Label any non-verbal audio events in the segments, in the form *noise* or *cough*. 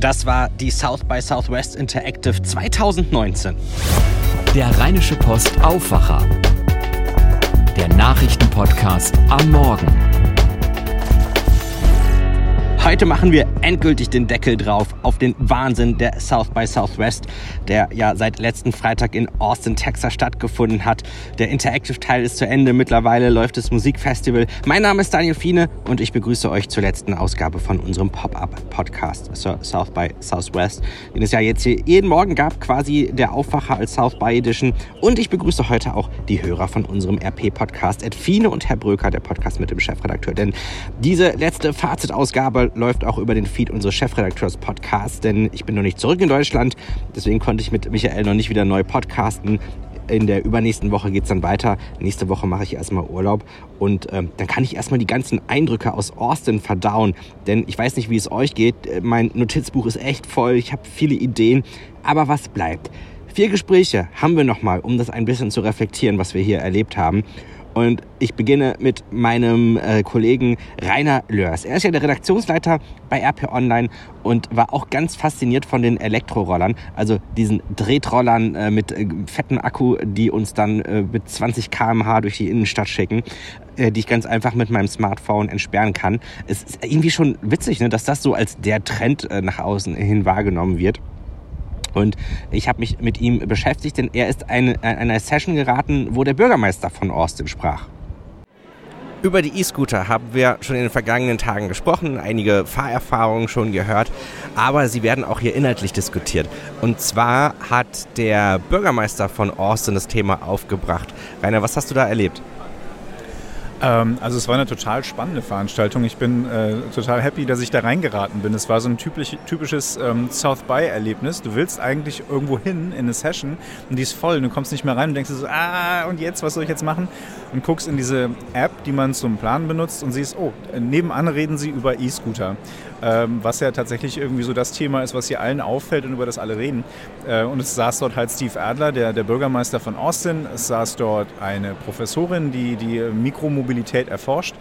Das war die South by Southwest Interactive 2019. Der Rheinische Post Aufwacher. Der Nachrichtenpodcast am Morgen. Heute machen wir endgültig den Deckel drauf auf den Wahnsinn der South by Southwest, der ja seit letzten Freitag in Austin, Texas stattgefunden hat. Der Interactive-Teil ist zu Ende. Mittlerweile läuft das Musikfestival. Mein Name ist Daniel Fiene und ich begrüße euch zur letzten Ausgabe von unserem Pop-Up-Podcast South by Southwest, den es ja jetzt hier jeden Morgen gab, quasi der Aufwacher als South by Edition. Und ich begrüße heute auch die Hörer von unserem RP-Podcast, Ed Fiene und Herr Bröker, der Podcast mit dem Chefredakteur. Denn diese letzte Fazitausgabe läuft auch über den Feed unseres Chefredakteurs Podcasts, denn ich bin noch nicht zurück in Deutschland. Deswegen konnte ich mit Michael noch nicht wieder neu podcasten. In der übernächsten Woche geht es dann weiter. Nächste Woche mache ich erstmal Urlaub und ähm, dann kann ich erstmal die ganzen Eindrücke aus Austin verdauen. Denn ich weiß nicht, wie es euch geht. Mein Notizbuch ist echt voll. Ich habe viele Ideen. Aber was bleibt? Vier Gespräche haben wir nochmal, um das ein bisschen zu reflektieren, was wir hier erlebt haben. Und ich beginne mit meinem äh, Kollegen Rainer Lörs. Er ist ja der Redaktionsleiter bei RP Online und war auch ganz fasziniert von den Elektrorollern, also diesen Drehtrollern äh, mit äh, fetten Akku, die uns dann äh, mit 20 km/h durch die Innenstadt schicken, äh, die ich ganz einfach mit meinem Smartphone entsperren kann. Es ist irgendwie schon witzig, ne, dass das so als der Trend äh, nach außen hin wahrgenommen wird. Und ich habe mich mit ihm beschäftigt, denn er ist in eine Session geraten, wo der Bürgermeister von Austin sprach. Über die E-Scooter haben wir schon in den vergangenen Tagen gesprochen, einige Fahrerfahrungen schon gehört, aber sie werden auch hier inhaltlich diskutiert. Und zwar hat der Bürgermeister von Austin das Thema aufgebracht. Rainer, was hast du da erlebt? Ähm, also es war eine total spannende Veranstaltung. Ich bin äh, total happy, dass ich da reingeraten bin. Es war so ein typisch, typisches ähm, South By-Erlebnis. Du willst eigentlich irgendwo hin in eine Session und die ist voll. Und du kommst nicht mehr rein und denkst so, ah, und jetzt, was soll ich jetzt machen? Und guckst in diese App, die man zum Planen benutzt und siehst, oh, nebenan reden sie über E-Scooter ähm, was ja tatsächlich irgendwie so das Thema ist, was hier allen auffällt und über das alle reden. Äh, und es saß dort halt Steve Adler, der, der Bürgermeister von Austin. Es saß dort eine Professorin, die die Mikromobilität erforscht.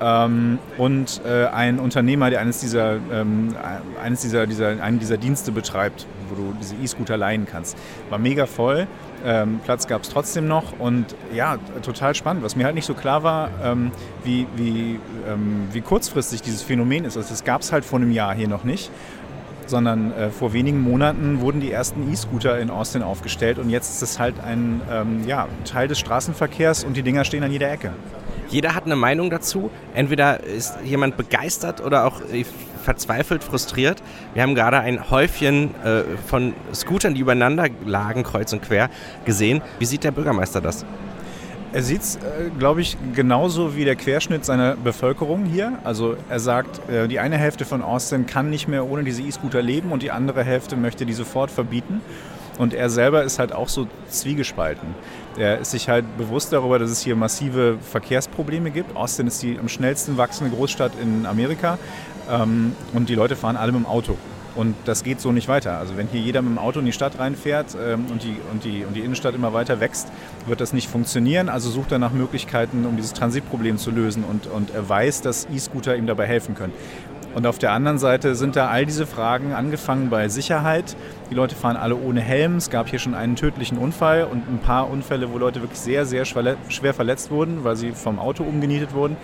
Ähm, und äh, ein Unternehmer, der eines dieser, ähm, eines dieser, dieser, einen dieser Dienste betreibt, wo du diese E-Scooter leihen kannst. War mega voll. Ähm, Platz gab es trotzdem noch und ja, total spannend. Was mir halt nicht so klar war, ähm, wie, wie, ähm, wie kurzfristig dieses Phänomen ist. Also das gab es halt vor einem Jahr hier noch nicht sondern äh, vor wenigen Monaten wurden die ersten E-Scooter in Austin aufgestellt und jetzt ist es halt ein ähm, ja, Teil des Straßenverkehrs und die Dinger stehen an jeder Ecke. Jeder hat eine Meinung dazu. Entweder ist jemand begeistert oder auch verzweifelt, frustriert. Wir haben gerade ein Häufchen äh, von Scootern, die übereinander lagen, kreuz und quer, gesehen. Wie sieht der Bürgermeister das? Er sieht es, äh, glaube ich, genauso wie der Querschnitt seiner Bevölkerung hier. Also er sagt, äh, die eine Hälfte von Austin kann nicht mehr ohne diese E-Scooter leben und die andere Hälfte möchte die sofort verbieten. Und er selber ist halt auch so zwiegespalten. Er ist sich halt bewusst darüber, dass es hier massive Verkehrsprobleme gibt. Austin ist die am schnellsten wachsende Großstadt in Amerika. Ähm, und die Leute fahren alle mit dem Auto. Und das geht so nicht weiter. Also wenn hier jeder mit dem Auto in die Stadt reinfährt ähm, und, die, und, die, und die Innenstadt immer weiter wächst, wird das nicht funktionieren. Also sucht er nach Möglichkeiten, um dieses Transitproblem zu lösen. Und, und er weiß, dass E-Scooter ihm dabei helfen können. Und auf der anderen Seite sind da all diese Fragen, angefangen bei Sicherheit. Die Leute fahren alle ohne Helm. Es gab hier schon einen tödlichen Unfall und ein paar Unfälle, wo Leute wirklich sehr, sehr schwer verletzt wurden, weil sie vom Auto umgenietet wurden.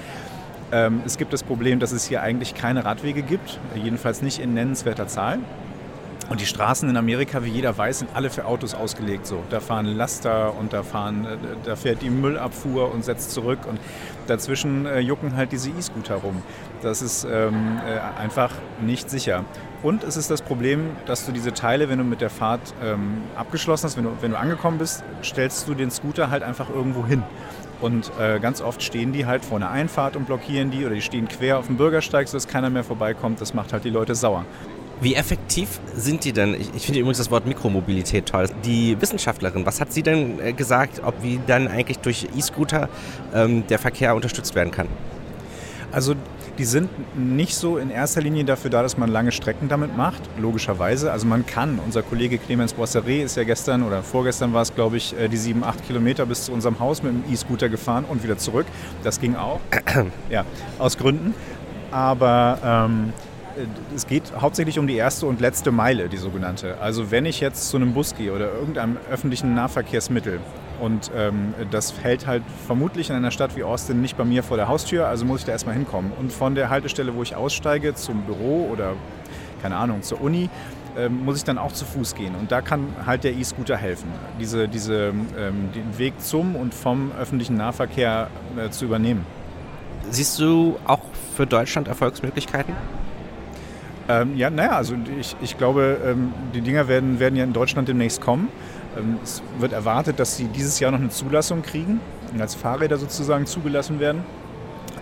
Ähm, es gibt das Problem, dass es hier eigentlich keine Radwege gibt, jedenfalls nicht in nennenswerter Zahl. Und die Straßen in Amerika, wie jeder weiß, sind alle für Autos ausgelegt. So, da fahren Laster und da fahren, äh, da fährt die Müllabfuhr und setzt zurück und dazwischen äh, jucken halt diese E-Scooter rum. Das ist ähm, äh, einfach nicht sicher. Und es ist das Problem, dass du diese Teile, wenn du mit der Fahrt ähm, abgeschlossen hast, wenn du, wenn du angekommen bist, stellst du den Scooter halt einfach irgendwo hin. Und äh, ganz oft stehen die halt vor einer Einfahrt und blockieren die oder die stehen quer auf dem Bürgersteig, sodass keiner mehr vorbeikommt. Das macht halt die Leute sauer. Wie effektiv sind die denn? Ich, ich finde übrigens das Wort Mikromobilität toll. Die Wissenschaftlerin, was hat sie denn äh, gesagt, ob wie dann eigentlich durch E-Scooter ähm, der Verkehr unterstützt werden kann? Also die sind nicht so in erster Linie dafür da, dass man lange Strecken damit macht, logischerweise. Also man kann, unser Kollege Clemens Boisseret ist ja gestern oder vorgestern war es, glaube ich, äh, die sieben, acht Kilometer bis zu unserem Haus mit dem E-Scooter gefahren und wieder zurück. Das ging auch, *clears throat* ja, aus Gründen. Aber ähm, es geht hauptsächlich um die erste und letzte Meile, die sogenannte. Also wenn ich jetzt zu einem Bus gehe oder irgendeinem öffentlichen Nahverkehrsmittel und ähm, das hält halt vermutlich in einer Stadt wie Austin nicht bei mir vor der Haustür, also muss ich da erstmal hinkommen. Und von der Haltestelle, wo ich aussteige, zum Büro oder keine Ahnung, zur Uni, ähm, muss ich dann auch zu Fuß gehen. Und da kann halt der E-Scooter helfen, diese, diese, ähm, den Weg zum und vom öffentlichen Nahverkehr äh, zu übernehmen. Siehst du auch für Deutschland Erfolgsmöglichkeiten? Ähm, ja, naja, also ich, ich glaube, ähm, die Dinger werden, werden ja in Deutschland demnächst kommen. Ähm, es wird erwartet, dass sie dieses Jahr noch eine Zulassung kriegen und als Fahrräder sozusagen zugelassen werden.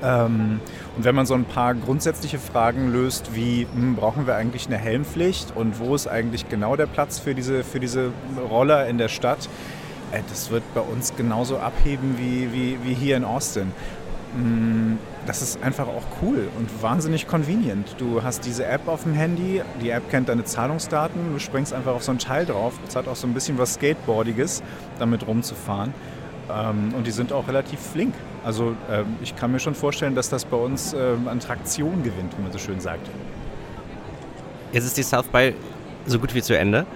Ähm, und wenn man so ein paar grundsätzliche Fragen löst, wie hm, brauchen wir eigentlich eine Helmpflicht und wo ist eigentlich genau der Platz für diese, für diese Roller in der Stadt, äh, das wird bei uns genauso abheben wie, wie, wie hier in Austin. Hm, das ist einfach auch cool und wahnsinnig convenient. Du hast diese App auf dem Handy, die App kennt deine Zahlungsdaten, du springst einfach auf so ein Teil drauf. Es hat auch so ein bisschen was Skateboardiges, damit rumzufahren. Ähm, und die sind auch relativ flink. Also ähm, ich kann mir schon vorstellen, dass das bei uns ähm, an Traktion gewinnt, wie man so schön sagt. Jetzt ist die South by so gut wie zu Ende.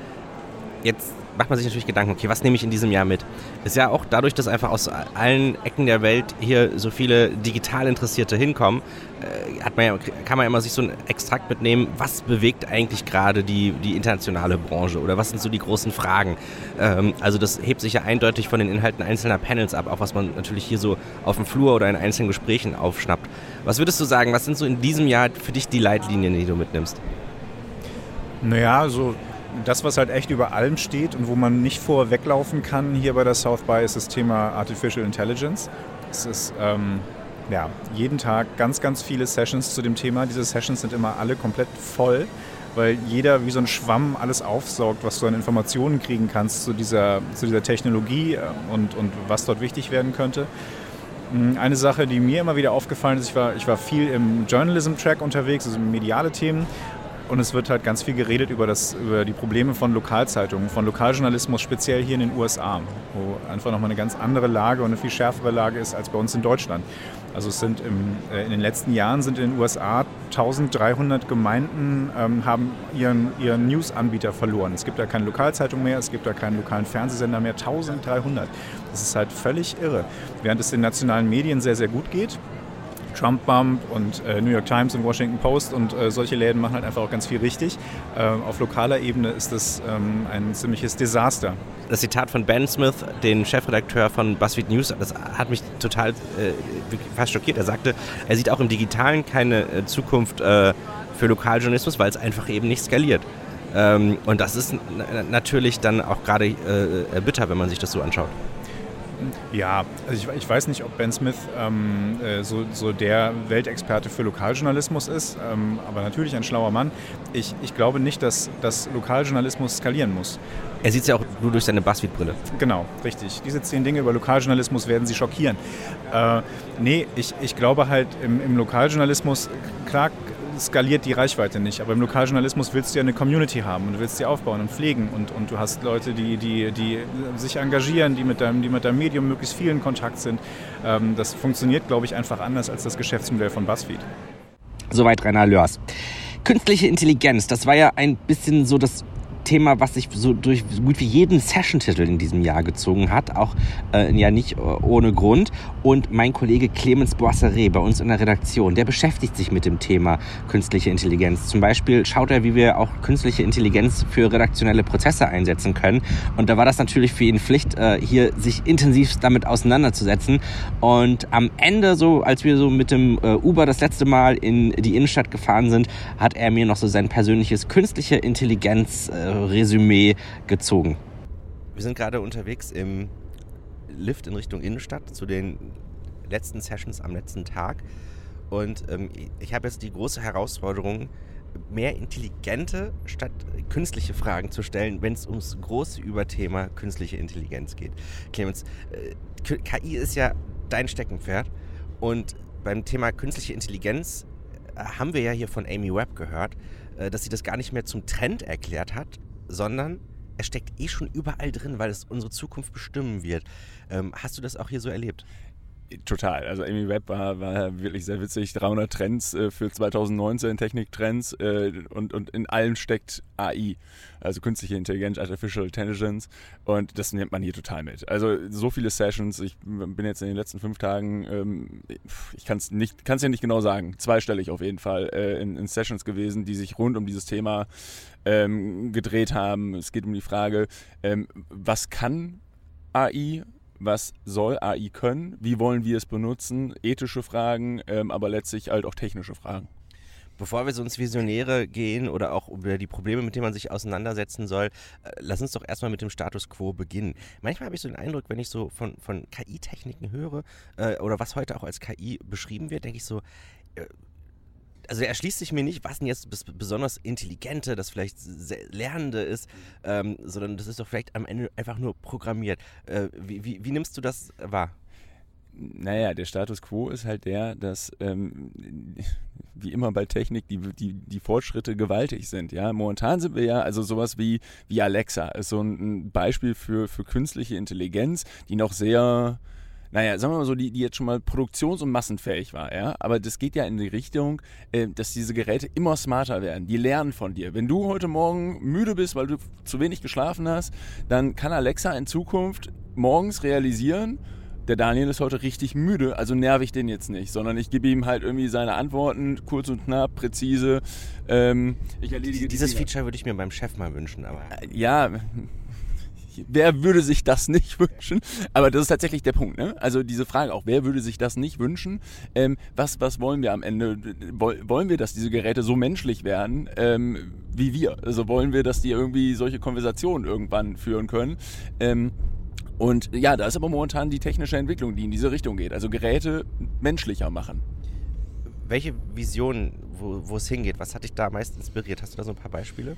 Jetzt macht man sich natürlich Gedanken, okay, was nehme ich in diesem Jahr mit? Ist ja auch dadurch, dass einfach aus allen Ecken der Welt hier so viele digital Interessierte hinkommen, äh, hat man ja, kann man ja immer sich so einen Extrakt mitnehmen, was bewegt eigentlich gerade die, die internationale Branche oder was sind so die großen Fragen? Ähm, also das hebt sich ja eindeutig von den Inhalten einzelner Panels ab, auch was man natürlich hier so auf dem Flur oder in einzelnen Gesprächen aufschnappt. Was würdest du sagen, was sind so in diesem Jahr für dich die Leitlinien, die du mitnimmst? Naja, so das, was halt echt über allem steht und wo man nicht vorweglaufen kann hier bei der South by, ist das Thema Artificial Intelligence. Es ist ähm, ja, jeden Tag ganz, ganz viele Sessions zu dem Thema. Diese Sessions sind immer alle komplett voll, weil jeder wie so ein Schwamm alles aufsaugt, was du an Informationen kriegen kannst zu dieser, zu dieser Technologie äh, und, und was dort wichtig werden könnte. Hm, eine Sache, die mir immer wieder aufgefallen ist, ich war, ich war viel im Journalism-Track unterwegs, also mediale Themen. Und es wird halt ganz viel geredet über, das, über die Probleme von Lokalzeitungen, von Lokaljournalismus, speziell hier in den USA, wo einfach nochmal eine ganz andere Lage und eine viel schärfere Lage ist als bei uns in Deutschland. Also es sind im, äh, in den letzten Jahren sind in den USA 1300 Gemeinden ähm, haben ihren, ihren News-Anbieter verloren. Es gibt da keine Lokalzeitung mehr, es gibt da keinen lokalen Fernsehsender mehr, 1300. Das ist halt völlig irre. Während es den nationalen Medien sehr, sehr gut geht, Trump Bump und äh, New York Times und Washington Post und äh, solche Läden machen halt einfach auch ganz viel richtig. Äh, auf lokaler Ebene ist das ähm, ein ziemliches Desaster. Das Zitat von Ben Smith, den Chefredakteur von BuzzFeed News, das hat mich total äh, fast schockiert. Er sagte, er sieht auch im Digitalen keine äh, Zukunft äh, für Lokaljournalismus, weil es einfach eben nicht skaliert. Ähm, und das ist natürlich dann auch gerade bitter, wenn man sich das so anschaut. Ja, also ich, ich, weiß nicht, ob Ben Smith ähm, äh, so, so, der Weltexperte für Lokaljournalismus ist, ähm, aber natürlich ein schlauer Mann. Ich, ich glaube nicht, dass, dass Lokaljournalismus skalieren muss. Er sieht es ja auch nur durch seine Buzzfeed-Brille. Genau, richtig. Diese zehn Dinge über Lokaljournalismus werden Sie schockieren. Äh, nee, ich, ich glaube halt im, im Lokaljournalismus, klar skaliert die Reichweite nicht. Aber im Lokaljournalismus willst du ja eine Community haben und du willst sie aufbauen und pflegen. Und, und du hast Leute, die, die, die sich engagieren, die mit, deinem, die mit deinem Medium möglichst viel in Kontakt sind. Ähm, das funktioniert, glaube ich, einfach anders als das Geschäftsmodell von BuzzFeed. Soweit Rainer Lörs. Künstliche Intelligenz, das war ja ein bisschen so das Thema, was sich so durch so gut wie jeden Session-Titel in diesem Jahr gezogen hat, auch äh, ja nicht äh, ohne Grund. Und mein Kollege Clemens Boisseret bei uns in der Redaktion, der beschäftigt sich mit dem Thema künstliche Intelligenz. Zum Beispiel schaut er, wie wir auch künstliche Intelligenz für redaktionelle Prozesse einsetzen können. Und da war das natürlich für ihn Pflicht, äh, hier sich intensiv damit auseinanderzusetzen. Und am Ende, so als wir so mit dem äh, Uber das letzte Mal in die Innenstadt gefahren sind, hat er mir noch so sein persönliches künstliche Intelligenz äh, Resümee gezogen. Wir sind gerade unterwegs im Lift in Richtung Innenstadt zu den letzten Sessions am letzten Tag. Und ähm, ich habe jetzt die große Herausforderung, mehr intelligente statt künstliche Fragen zu stellen, wenn es ums große Überthema künstliche Intelligenz geht. Clemens, äh, KI ist ja dein Steckenpferd und beim Thema künstliche Intelligenz äh, haben wir ja hier von Amy Webb gehört, äh, dass sie das gar nicht mehr zum Trend erklärt hat, sondern es steckt eh schon überall drin, weil es unsere Zukunft bestimmen wird. Ähm, hast du das auch hier so erlebt? Total. Also Amy Webb war, war wirklich sehr witzig. 300 Trends äh, für 2019, Techniktrends äh, und, und in allen steckt AI, also künstliche Intelligenz, Artificial Intelligence und das nimmt man hier total mit. Also so viele Sessions. Ich bin jetzt in den letzten fünf Tagen, ähm, ich kann es ja nicht genau sagen, zweistellig auf jeden Fall äh, in, in, Sessions gewesen, die sich rund um dieses Thema ähm, gedreht haben. Es geht um die Frage, ähm, was kann AI was soll AI können, wie wollen wir es benutzen, ethische Fragen, ähm, aber letztlich halt auch technische Fragen. Bevor wir so ins Visionäre gehen oder auch über die Probleme, mit denen man sich auseinandersetzen soll, äh, lass uns doch erstmal mit dem Status quo beginnen. Manchmal habe ich so den Eindruck, wenn ich so von, von KI-Techniken höre äh, oder was heute auch als KI beschrieben wird, denke ich so, äh, also er erschließt sich mir nicht, was denn jetzt besonders Intelligente, das vielleicht Lernende ist, ähm, sondern das ist doch vielleicht am Ende einfach nur programmiert. Äh, wie, wie, wie, nimmst du das wahr? Naja, der Status quo ist halt der, dass ähm, wie immer bei Technik die, die, die Fortschritte gewaltig sind. Ja, momentan sind wir ja, also sowas wie, wie Alexa ist so ein Beispiel für, für künstliche Intelligenz, die noch sehr naja, sagen wir mal so, die, die jetzt schon mal produktions- und massenfähig war, ja. Aber das geht ja in die Richtung, äh, dass diese Geräte immer smarter werden. Die lernen von dir. Wenn du heute Morgen müde bist, weil du zu wenig geschlafen hast, dann kann Alexa in Zukunft morgens realisieren, der Daniel ist heute richtig müde, also nerv ich den jetzt nicht, sondern ich gebe ihm halt irgendwie seine Antworten, kurz und knapp, präzise. Ähm, ich erledige Dieses Feature würde ich mir beim Chef mal wünschen, aber. Ja, wer würde sich das nicht *laughs* wünschen? Aber das ist tatsächlich der Punkt. Ne? Also diese Frage auch, wer würde sich das nicht wünschen? Ähm, was, was wollen wir am Ende? Wollen wir, dass diese Geräte so menschlich werden ähm, wie wir? Also wollen wir, dass die irgendwie solche Konversationen irgendwann führen können? Ähm, und ja, da ist aber momentan die technische Entwicklung, die in diese Richtung geht. Also Geräte menschlicher machen. Welche Vision, wo, wo es hingeht, was hat dich da am meisten inspiriert? Hast du da so ein paar Beispiele?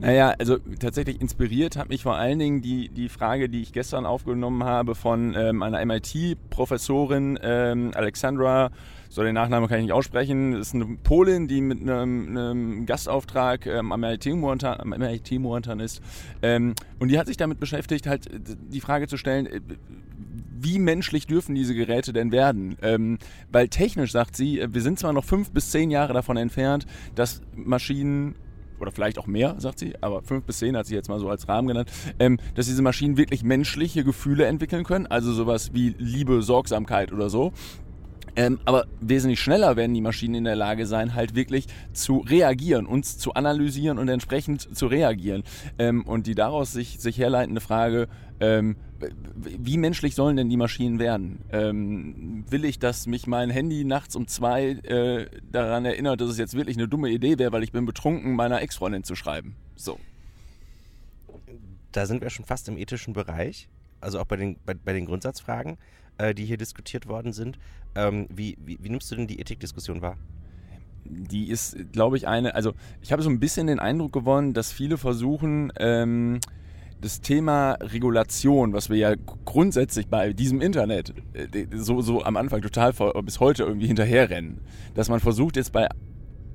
Naja, also tatsächlich inspiriert hat mich vor allen Dingen die, die Frage, die ich gestern aufgenommen habe von ähm, einer MIT-Professorin ähm, Alexandra, so den Nachnamen kann ich nicht aussprechen, das ist eine Polin, die mit einem, einem Gastauftrag ähm, am MIT momentan, ist. Ähm, und die hat sich damit beschäftigt, halt die Frage zu stellen, äh, wie menschlich dürfen diese Geräte denn werden? Ähm, weil technisch, sagt sie, wir sind zwar noch fünf bis zehn Jahre davon entfernt, dass Maschinen oder vielleicht auch mehr, sagt sie, aber fünf bis zehn hat sie jetzt mal so als Rahmen genannt, ähm, dass diese Maschinen wirklich menschliche Gefühle entwickeln können, also sowas wie Liebe, Sorgsamkeit oder so. Ähm, aber wesentlich schneller werden die Maschinen in der Lage sein, halt wirklich zu reagieren, uns zu analysieren und entsprechend zu reagieren. Ähm, und die daraus sich, sich herleitende Frage, ähm, wie menschlich sollen denn die Maschinen werden? Ähm, will ich, dass mich mein Handy nachts um zwei äh, daran erinnert, dass es jetzt wirklich eine dumme Idee wäre, weil ich bin betrunken, meiner Ex-Freundin zu schreiben? So. Da sind wir schon fast im ethischen Bereich, also auch bei den, bei, bei den Grundsatzfragen, äh, die hier diskutiert worden sind. Ähm, wie, wie, wie nimmst du denn die Ethikdiskussion wahr? die ist, glaube ich, eine, also ich habe so ein bisschen den Eindruck gewonnen, dass viele versuchen, ähm, das Thema Regulation, was wir ja grundsätzlich bei diesem Internet äh, so, so am Anfang total bis heute irgendwie hinterherrennen, dass man versucht jetzt bei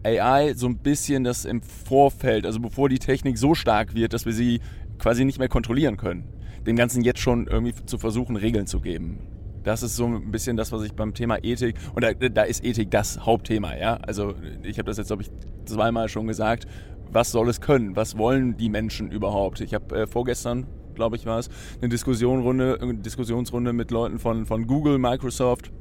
AI so ein bisschen das im Vorfeld, also bevor die Technik so stark wird, dass wir sie quasi nicht mehr kontrollieren können, dem Ganzen jetzt schon irgendwie zu versuchen, Regeln zu geben. Das ist so ein bisschen das, was ich beim Thema Ethik, und da, da ist Ethik das Hauptthema, ja. Also ich habe das jetzt, glaube ich, zweimal schon gesagt was soll es können? Was wollen die Menschen überhaupt? Ich habe äh, vorgestern, glaube ich, war es, eine Diskussionrunde, eine Diskussionsrunde mit Leuten von, von Google, Microsoft,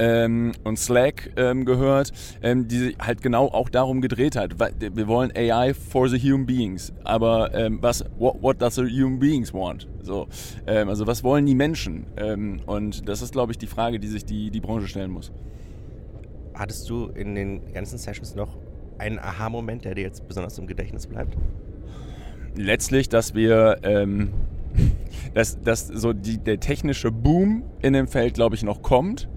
ähm, und Slack ähm, gehört, ähm, die halt genau auch darum gedreht hat. Wir wollen AI for the human beings, aber was what, what, does the human beings want? So, also was wollen die Menschen? Und das ist, glaube ich, die Frage, die sich die, die Branche stellen muss. Hattest du in den ganzen Sessions noch ein Aha-Moment, der dir jetzt besonders im Gedächtnis bleibt? Letztlich, dass wir, ähm, *laughs* dass, dass so die, der technische Boom in dem Feld, glaube ich, noch kommt.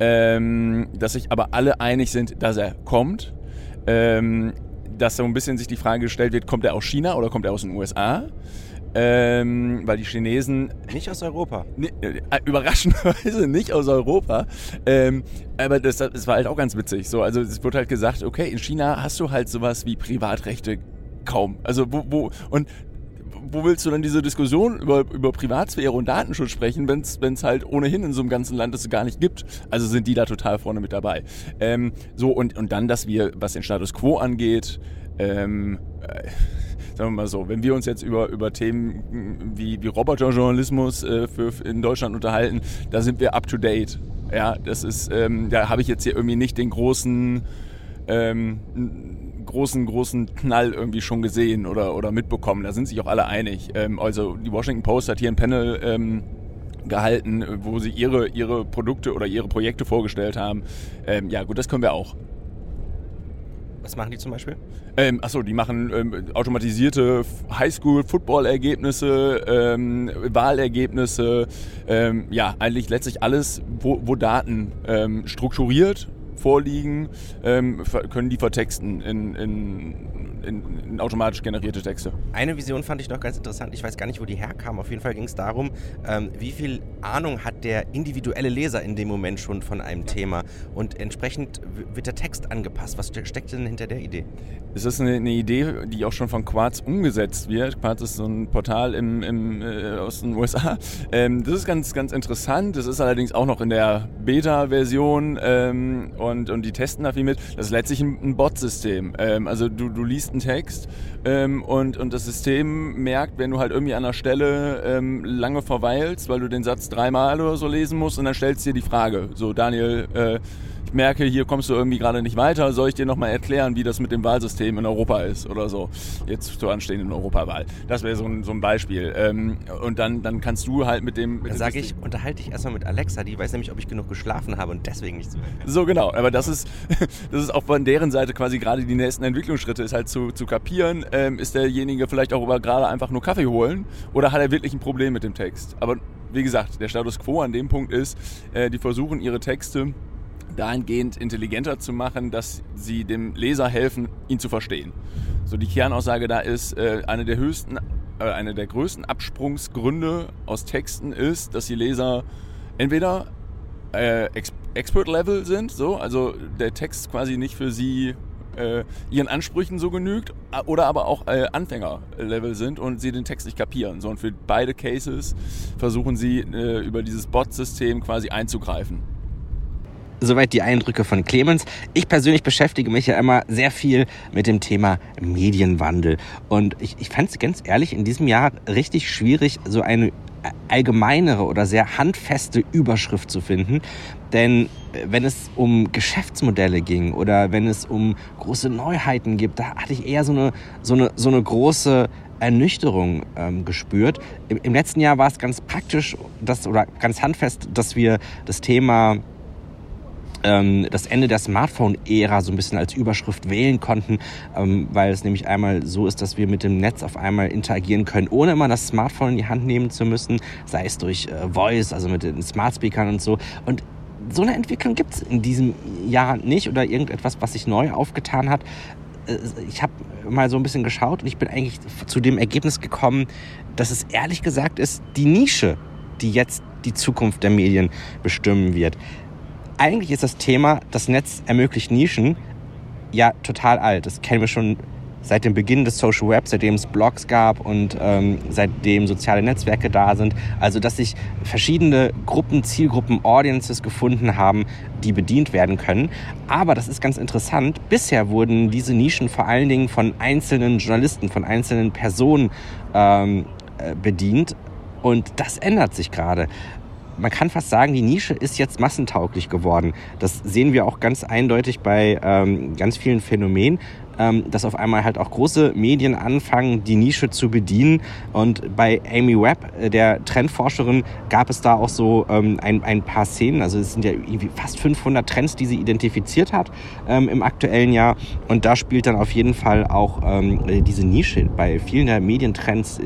Ähm, dass sich aber alle einig sind, dass er kommt. Ähm, dass so ein bisschen sich die Frage gestellt wird, kommt er aus China oder kommt er aus den USA? Ähm, weil die Chinesen. Nicht aus Europa. Ne, äh, überraschenderweise nicht aus Europa. Ähm, aber das, das war halt auch ganz witzig. So, also es wurde halt gesagt, okay, in China hast du halt sowas wie Privatrechte kaum. Also wo, wo und wo willst du dann diese Diskussion über, über Privatsphäre und Datenschutz sprechen, wenn es halt ohnehin in so einem ganzen Land es gar nicht gibt? Also sind die da total vorne mit dabei. Ähm, so, und, und dann, dass wir, was den Status quo angeht, ähm, äh, sagen wir mal so, wenn wir uns jetzt über, über Themen wie, wie Roboterjournalismus äh, für, in Deutschland unterhalten, da sind wir up to date. Ja, das ist, ähm, da habe ich jetzt hier irgendwie nicht den großen, ähm, großen, großen Knall irgendwie schon gesehen oder, oder mitbekommen. Da sind sich auch alle einig. Ähm, also die Washington Post hat hier ein Panel ähm, gehalten, wo sie ihre, ihre Produkte oder ihre Projekte vorgestellt haben. Ähm, ja, gut, das können wir auch. Was machen die zum Beispiel? Ähm, achso, die machen ähm, automatisierte Highschool-Football-Ergebnisse, ähm, Wahlergebnisse, ähm, ja, eigentlich letztlich alles, wo, wo Daten ähm, strukturiert vorliegen, ähm, können die vertexten in, in, in, in, automatisch generierte Texte. Eine Vision fand ich noch ganz interessant. Ich weiß gar nicht, wo die herkam. Auf jeden Fall ging es darum, ähm, wie viel Ahnung hat der individuelle Leser in dem Moment schon von einem Thema. Und entsprechend wird der Text angepasst. Was steckt denn hinter der Idee? Es ist eine, eine Idee, die auch schon von Quartz umgesetzt wird. Quartz ist so ein Portal im, im, äh, aus den USA. Ähm, das ist ganz, ganz interessant. Das ist allerdings auch noch in der Beta-Version. Ähm, und, und die testen da viel mit. Das ist letztlich ein, ein Bot-System. Ähm, also du, du liest einen Text ähm, und, und das System merkt, wenn du halt irgendwie an einer Stelle ähm, lange verweilst, weil du den Satz dreimal oder so lesen musst und dann stellst du dir die Frage, so Daniel, äh, ich merke, hier kommst du irgendwie gerade nicht weiter, soll ich dir nochmal erklären, wie das mit dem Wahlsystem in Europa ist oder so. Jetzt zur anstehenden Europawahl. Das wäre so ein, so ein Beispiel. Ähm, und dann, dann kannst du halt mit dem... Mit dann sage ich, unterhalte dich erstmal mit Alexa, die weiß nämlich, ob ich genug geschlafen habe und deswegen nicht zuhören So genau, aber das ist, *laughs* das ist auch von deren Seite quasi gerade die nächsten Entwicklungsschritte, ist halt zu, zu kapieren, ähm, ist derjenige vielleicht auch gerade einfach nur Kaffee holen oder hat er wirklich ein Problem mit dem Text. Aber wie gesagt, der Status quo an dem Punkt ist, äh, die versuchen ihre Texte dahingehend intelligenter zu machen, dass sie dem Leser helfen, ihn zu verstehen. So die Kernaussage da ist, äh, eine der höchsten, äh, eine der größten Absprungsgründe aus Texten ist, dass die Leser entweder äh, Ex Expert-Level sind, so, also der Text quasi nicht für sie äh, ihren Ansprüchen so genügt, oder aber auch äh, Anfänger-Level sind und sie den Text nicht kapieren. So, und für beide Cases versuchen sie äh, über dieses Bot-System quasi einzugreifen. Soweit die Eindrücke von Clemens. Ich persönlich beschäftige mich ja immer sehr viel mit dem Thema Medienwandel. Und ich, ich fand es ganz ehrlich in diesem Jahr richtig schwierig, so eine allgemeinere oder sehr handfeste Überschrift zu finden. Denn äh, wenn es um Geschäftsmodelle ging oder wenn es um große Neuheiten gibt, da hatte ich eher so eine, so eine, so eine große Ernüchterung ähm, gespürt. Im, Im, letzten Jahr war es ganz praktisch dass, oder ganz handfest, dass wir das Thema ähm, das Ende der Smartphone-Ära so ein bisschen als Überschrift wählen konnten, ähm, weil es nämlich einmal so ist, dass wir mit dem Netz auf einmal interagieren können, ohne immer das Smartphone in die Hand nehmen zu müssen, sei es durch äh, Voice, also mit den Smart Speakern und so. Und so eine Entwicklung gibt es in diesem Jahr nicht oder irgendetwas, was sich neu aufgetan hat. Äh, ich habe mal so ein bisschen geschaut und ich bin eigentlich zu dem Ergebnis gekommen, dass es ehrlich gesagt ist, die Nische, die jetzt die Zukunft der Medien bestimmen wird eigentlich ist das Thema, das Netz ermöglicht Nischen, ja total alt. Das kennen wir schon seit dem Beginn des Social Web, seitdem es Blogs gab und ähm, seitdem soziale Netzwerke da sind. Also dass sich verschiedene Gruppen, Zielgruppen, Audiences gefunden haben, die bedient werden können. Aber das ist ganz interessant. Bisher wurden diese Nischen vor allen Dingen von einzelnen Journalisten, von einzelnen Personen ähm, äh, bedient. Und das ändert sich gerade man kann fast sagen, die Nische ist jetzt massentauglich geworden. Das sehen wir auch ganz eindeutig bei ähm, ganz vielen Phänomenen ähm, dass auf einmal halt auch große Medien anfangen, die Nische zu bedienen. Und bei Amy Webb, äh, der Trendforscherin, gab es da auch so ähm, ein, ein paar Szenen. Also es sind ja irgendwie fast 500 Trends, die sie identifiziert hat ähm, im aktuellen Jahr. Und da spielt dann auf jeden Fall auch ähm, diese Nische bei vielen der Medientrends äh,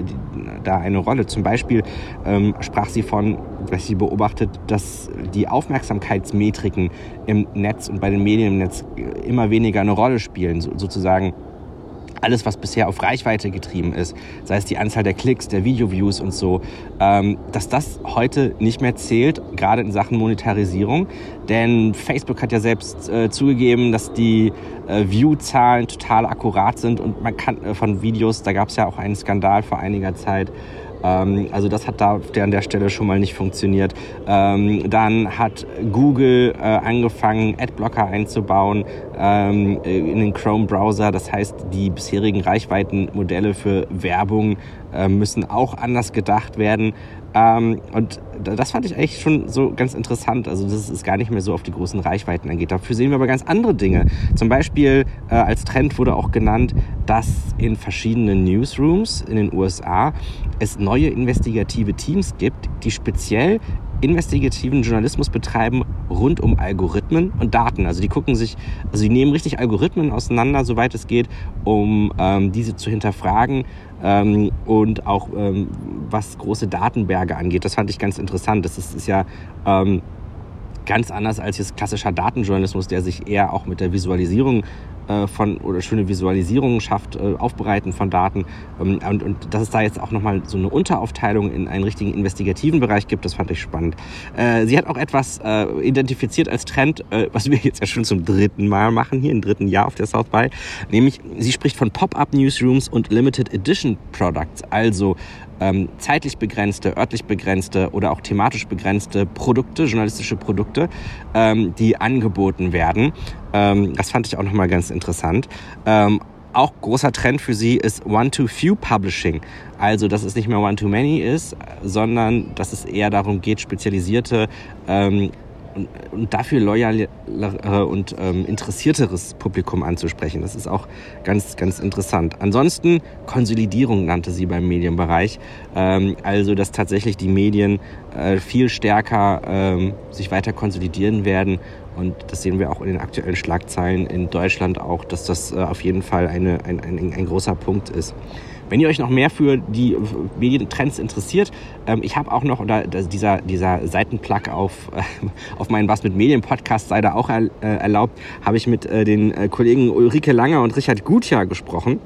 da eine Rolle. Zum Beispiel ähm, sprach sie von, dass sie beobachtet, dass die Aufmerksamkeitsmetriken im Netz und bei den Medien im Netz immer weniger eine Rolle spielen. So, sozusagen alles, was bisher auf Reichweite getrieben ist, sei es die Anzahl der Klicks, der Video-Views und so, ähm, dass das heute nicht mehr zählt, gerade in Sachen Monetarisierung. Denn Facebook hat ja selbst äh, zugegeben, dass die äh, View-Zahlen total akkurat sind und man kann äh, von Videos, da gab es ja auch einen Skandal vor einiger Zeit, ähm, also das hat da an der Stelle schon mal nicht funktioniert. Ähm, dann hat Google äh, angefangen, Adblocker einzubauen ähm, in den Chrome-Browser. Das heißt, die bisherigen Reichweitenmodelle für Werbung äh, müssen auch anders gedacht werden. Ähm, und das fand ich eigentlich schon so ganz interessant. Also, dass es gar nicht mehr so auf die großen Reichweiten angeht. Dafür sehen wir aber ganz andere Dinge. Zum Beispiel äh, als Trend wurde auch genannt, dass in verschiedenen Newsrooms in den USA es neue investigative Teams gibt, die speziell investigativen Journalismus betreiben rund um Algorithmen und Daten. Also die gucken sich, also die nehmen richtig Algorithmen auseinander, soweit es geht, um ähm, diese zu hinterfragen ähm, und auch ähm, was große Datenberge angeht. Das fand ich ganz interessant. Das ist, ist ja ähm, ganz anders als jetzt klassischer Datenjournalismus, der sich eher auch mit der Visualisierung von oder schöne Visualisierungen schafft, äh, Aufbereiten von Daten ähm, und, und dass es da jetzt auch nochmal so eine Unteraufteilung in einen richtigen investigativen Bereich gibt, das fand ich spannend. Äh, sie hat auch etwas identifiziert als Trend, was wir jetzt ja schon zum dritten Mal machen hier, im dritten Jahr auf der South by, nämlich sie spricht von Pop-up Newsrooms und Limited Edition Products, also ähm, zeitlich begrenzte, örtlich begrenzte oder auch thematisch begrenzte Produkte, journalistische Produkte, ähm, die angeboten werden. Ähm, das fand ich auch nochmal ganz interessant. Ähm, auch großer Trend für sie ist One-to-Few Publishing. Also, dass es nicht mehr One-to-Many ist, sondern dass es eher darum geht, spezialisierte ähm, und, und dafür loyalere und ähm, interessierteres Publikum anzusprechen. Das ist auch ganz, ganz interessant. Ansonsten Konsolidierung nannte sie beim Medienbereich. Ähm, also, dass tatsächlich die Medien äh, viel stärker ähm, sich weiter konsolidieren werden. Und das sehen wir auch in den aktuellen Schlagzeilen in Deutschland auch, dass das äh, auf jeden Fall eine, ein, ein, ein großer Punkt ist. Wenn ihr euch noch mehr für die Medientrends interessiert, ähm, ich habe auch noch, oder dieser, dieser Seitenplug auf, äh, *laughs* auf meinen Was mit Medien Podcast sei da auch äh, erlaubt, habe ich mit äh, den Kollegen Ulrike Langer und Richard Gutjahr gesprochen.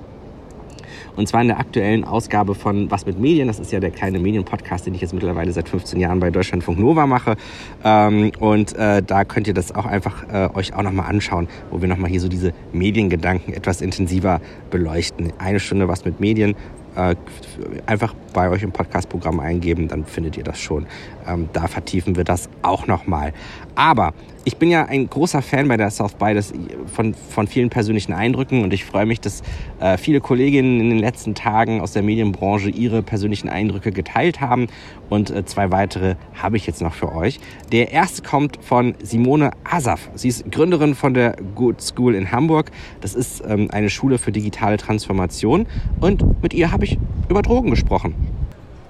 Und zwar in der aktuellen Ausgabe von Was mit Medien. Das ist ja der kleine Medienpodcast, den ich jetzt mittlerweile seit 15 Jahren bei Deutschlandfunk Nova mache. Ähm, und äh, da könnt ihr das auch einfach äh, euch auch nochmal anschauen, wo wir nochmal hier so diese Mediengedanken etwas intensiver beleuchten. Eine Stunde Was mit Medien äh, einfach bei euch im Podcast-Programm eingeben, dann findet ihr das schon. Ähm, da vertiefen wir das auch nochmal. Aber ich bin ja ein großer Fan bei der South by des, von, von vielen persönlichen Eindrücken und ich freue mich, dass äh, viele Kolleginnen in den letzten Tagen aus der Medienbranche ihre persönlichen Eindrücke geteilt haben und äh, zwei weitere habe ich jetzt noch für euch. Der erste kommt von Simone Asaf. Sie ist Gründerin von der Good School in Hamburg. Das ist ähm, eine Schule für digitale Transformation und mit ihr habe ich über Drogen gesprochen.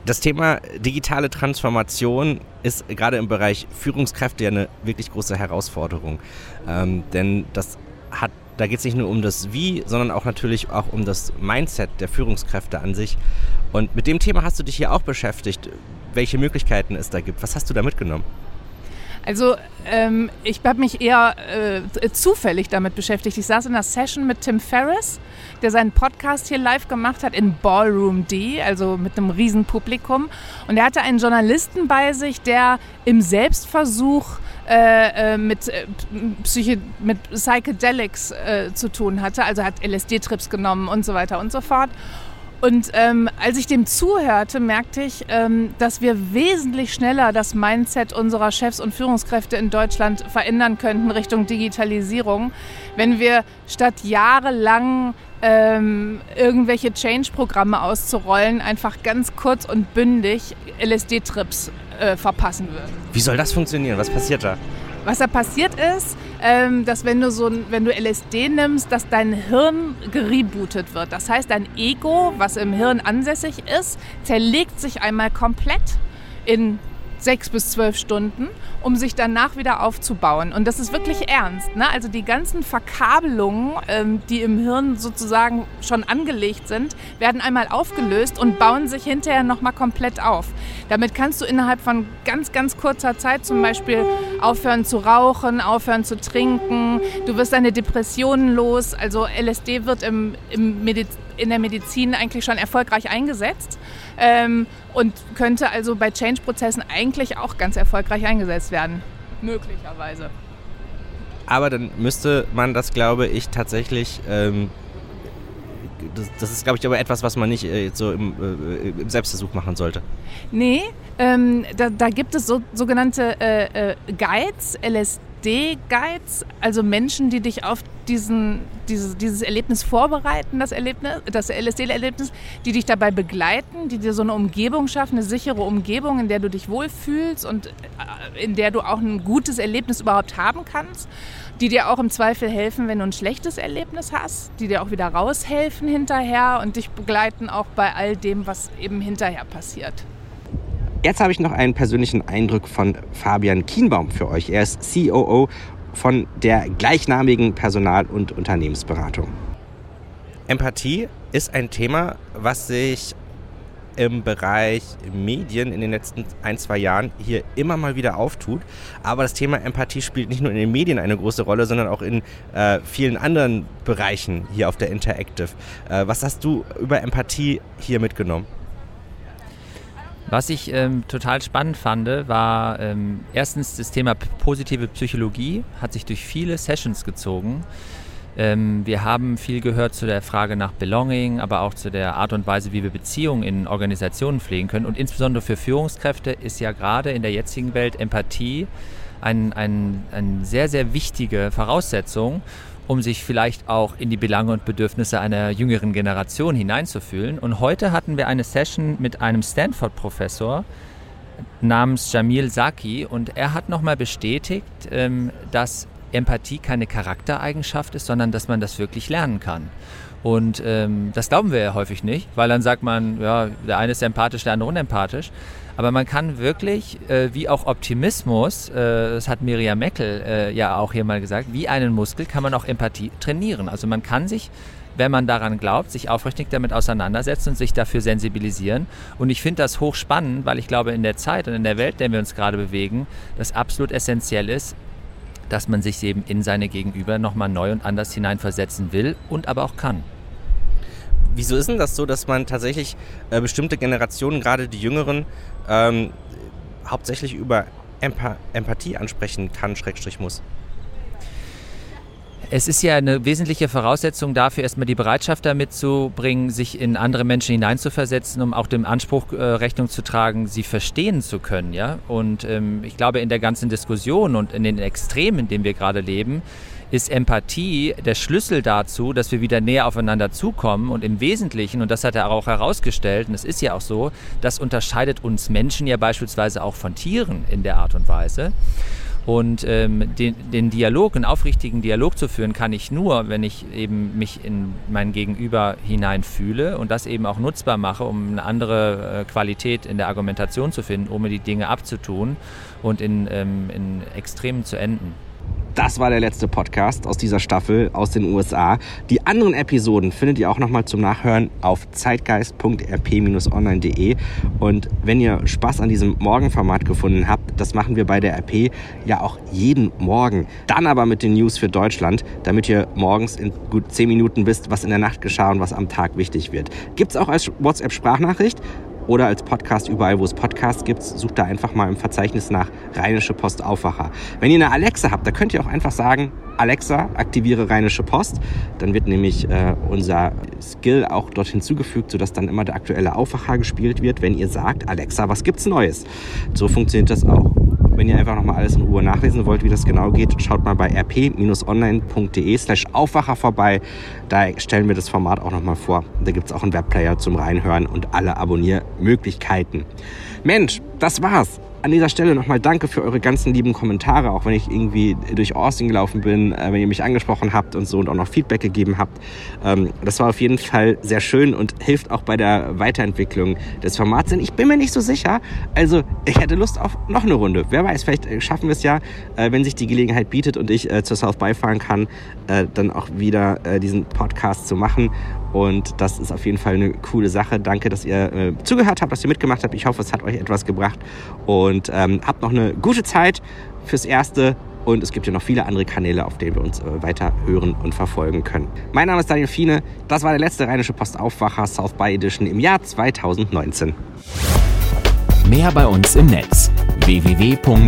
Das Thema digitale Transformation ist gerade im Bereich Führungskräfte ja eine wirklich große Herausforderung. Ähm, denn das hat, da geht es nicht nur um das Wie, sondern auch natürlich auch um das Mindset der Führungskräfte an sich. Und mit dem Thema hast du dich hier auch beschäftigt, welche Möglichkeiten es da gibt. Was hast du da mitgenommen? Also ähm, ich habe mich eher äh, zufällig damit beschäftigt. Ich saß in einer Session mit Tim Ferriss, der seinen Podcast hier live gemacht hat in Ballroom D, also mit einem riesen Publikum. Und er hatte einen Journalisten bei sich, der im Selbstversuch äh, äh mit, äh, Psyche, mit Psychedelics äh, zu tun hatte. Also hat LSD-Trips genommen und so weiter und so fort. Und ähm, als ich dem zuhörte, merkte ich, ähm, dass wir wesentlich schneller das Mindset unserer Chefs und Führungskräfte in Deutschland verändern könnten Richtung Digitalisierung, wenn wir statt jahrelang ähm, irgendwelche Change-Programme auszurollen, einfach ganz kurz und bündig LSD-Trips äh, verpassen würden. Wie soll das funktionieren? Was passiert da? Was da passiert ist, ähm, dass wenn du so wenn du LSD nimmst, dass dein Hirn gerebootet wird. Das heißt, dein Ego, was im Hirn ansässig ist, zerlegt sich einmal komplett in sechs bis zwölf Stunden, um sich danach wieder aufzubauen. Und das ist wirklich ernst. Ne? Also die ganzen Verkabelungen, ähm, die im Hirn sozusagen schon angelegt sind, werden einmal aufgelöst und bauen sich hinterher nochmal komplett auf. Damit kannst du innerhalb von ganz, ganz kurzer Zeit zum Beispiel aufhören zu rauchen, aufhören zu trinken. Du wirst deine Depressionen los. Also LSD wird im, im Mediz in der Medizin eigentlich schon erfolgreich eingesetzt ähm, und könnte also bei Change-Prozessen eigentlich auch ganz erfolgreich eingesetzt werden. Möglicherweise. Aber dann müsste man das, glaube ich, tatsächlich. Ähm, das, das, ist, glaube ich, aber etwas, was man nicht äh, so im, äh, im, Selbstversuch machen sollte. Nee, ähm, da, da, gibt es so, sogenannte äh, äh Guides, LSD. LSD-Guides, also Menschen, die dich auf diesen, dieses, dieses Erlebnis vorbereiten, das, Erlebnis, das LSD-Erlebnis, die dich dabei begleiten, die dir so eine Umgebung schaffen, eine sichere Umgebung, in der du dich wohlfühlst und äh, in der du auch ein gutes Erlebnis überhaupt haben kannst, die dir auch im Zweifel helfen, wenn du ein schlechtes Erlebnis hast, die dir auch wieder raushelfen hinterher und dich begleiten auch bei all dem, was eben hinterher passiert. Jetzt habe ich noch einen persönlichen Eindruck von Fabian Kienbaum für euch. Er ist COO von der gleichnamigen Personal- und Unternehmensberatung. Empathie ist ein Thema, was sich im Bereich Medien in den letzten ein, zwei Jahren hier immer mal wieder auftut. Aber das Thema Empathie spielt nicht nur in den Medien eine große Rolle, sondern auch in äh, vielen anderen Bereichen hier auf der Interactive. Äh, was hast du über Empathie hier mitgenommen? Was ich ähm, total spannend fand, war ähm, erstens das Thema positive Psychologie, hat sich durch viele Sessions gezogen. Ähm, wir haben viel gehört zu der Frage nach Belonging, aber auch zu der Art und Weise, wie wir Beziehungen in Organisationen pflegen können. Und insbesondere für Führungskräfte ist ja gerade in der jetzigen Welt Empathie eine ein, ein sehr, sehr wichtige Voraussetzung, um sich vielleicht auch in die Belange und Bedürfnisse einer jüngeren Generation hineinzufühlen. Und heute hatten wir eine Session mit einem Stanford-Professor namens Jamil Saki und er hat nochmal bestätigt, ähm, dass Empathie keine Charaktereigenschaft ist, sondern dass man das wirklich lernen kann. Und ähm, das glauben wir ja häufig nicht, weil dann sagt man, ja, der eine ist empathisch, der andere unempathisch. Aber man kann wirklich, äh, wie auch Optimismus, äh, das hat Miriam Meckel äh, ja auch hier mal gesagt, wie einen Muskel kann man auch Empathie trainieren. Also man kann sich wenn man daran glaubt, sich aufrichtig damit auseinandersetzen und sich dafür sensibilisieren. Und ich finde das hochspannend, weil ich glaube, in der Zeit und in der Welt, in der wir uns gerade bewegen, das absolut essentiell ist, dass man sich eben in seine Gegenüber nochmal neu und anders hineinversetzen will und aber auch kann. Wieso ist denn das so, dass man tatsächlich äh, bestimmte Generationen, gerade die Jüngeren, ähm, hauptsächlich über Empa Empathie ansprechen kann, Schrägstrich muss? Es ist ja eine wesentliche Voraussetzung dafür, erstmal die Bereitschaft damit zu bringen, sich in andere Menschen hineinzuversetzen, um auch dem Anspruch äh, Rechnung zu tragen, sie verstehen zu können. Ja? Und ähm, ich glaube, in der ganzen Diskussion und in den Extremen, in denen wir gerade leben, ist Empathie der Schlüssel dazu, dass wir wieder näher aufeinander zukommen. Und im Wesentlichen, und das hat er auch herausgestellt, und es ist ja auch so, das unterscheidet uns Menschen ja beispielsweise auch von Tieren in der Art und Weise. Und ähm, den, den Dialog, einen aufrichtigen Dialog zu führen, kann ich nur, wenn ich eben mich in mein Gegenüber hineinfühle und das eben auch nutzbar mache, um eine andere äh, Qualität in der Argumentation zu finden, um die Dinge abzutun und in, ähm, in Extremen zu enden. Das war der letzte Podcast aus dieser Staffel aus den USA. Die anderen Episoden findet ihr auch nochmal zum Nachhören auf zeitgeist.rp-online.de. Und wenn ihr Spaß an diesem Morgenformat gefunden habt, das machen wir bei der RP ja auch jeden Morgen. Dann aber mit den News für Deutschland, damit ihr morgens in gut 10 Minuten wisst, was in der Nacht geschah und was am Tag wichtig wird. Gibt's auch als WhatsApp-Sprachnachricht oder als Podcast überall, wo es Podcasts gibt. Sucht da einfach mal im Verzeichnis nach Rheinische Post Aufwacher. Wenn ihr eine Alexa habt, da könnt ihr auch einfach sagen, Alexa, aktiviere Rheinische Post. Dann wird nämlich äh, unser Skill auch dort hinzugefügt, sodass dann immer der aktuelle Aufwacher gespielt wird, wenn ihr sagt, Alexa, was gibt's Neues? So funktioniert das auch. Wenn ihr einfach nochmal alles in Ruhe nachlesen wollt, wie das genau geht, schaut mal bei rp-online.de slash Aufwacher vorbei. Da stellen wir das Format auch nochmal vor. Da gibt es auch einen Webplayer zum Reinhören und alle Abonniermöglichkeiten. Mensch, das war's. An dieser Stelle nochmal danke für eure ganzen lieben Kommentare, auch wenn ich irgendwie durch Austin gelaufen bin, äh, wenn ihr mich angesprochen habt und so und auch noch Feedback gegeben habt. Ähm, das war auf jeden Fall sehr schön und hilft auch bei der Weiterentwicklung des Formats. Denn ich bin mir nicht so sicher. Also ich hätte Lust auf noch eine Runde. Wer weiß, vielleicht äh, schaffen wir es ja, äh, wenn sich die Gelegenheit bietet und ich äh, zur South By fahren kann, äh, dann auch wieder äh, diesen Podcast zu machen. Und das ist auf jeden Fall eine coole Sache. Danke, dass ihr äh, zugehört habt, dass ihr mitgemacht habt. Ich hoffe, es hat euch etwas gebracht. Und ähm, habt noch eine gute Zeit fürs Erste. Und es gibt ja noch viele andere Kanäle, auf denen wir uns äh, weiter hören und verfolgen können. Mein Name ist Daniel Fiene. Das war der letzte Rheinische Post Aufwacher South by Edition im Jahr 2019. Mehr bei uns im Netz www.rp-online.de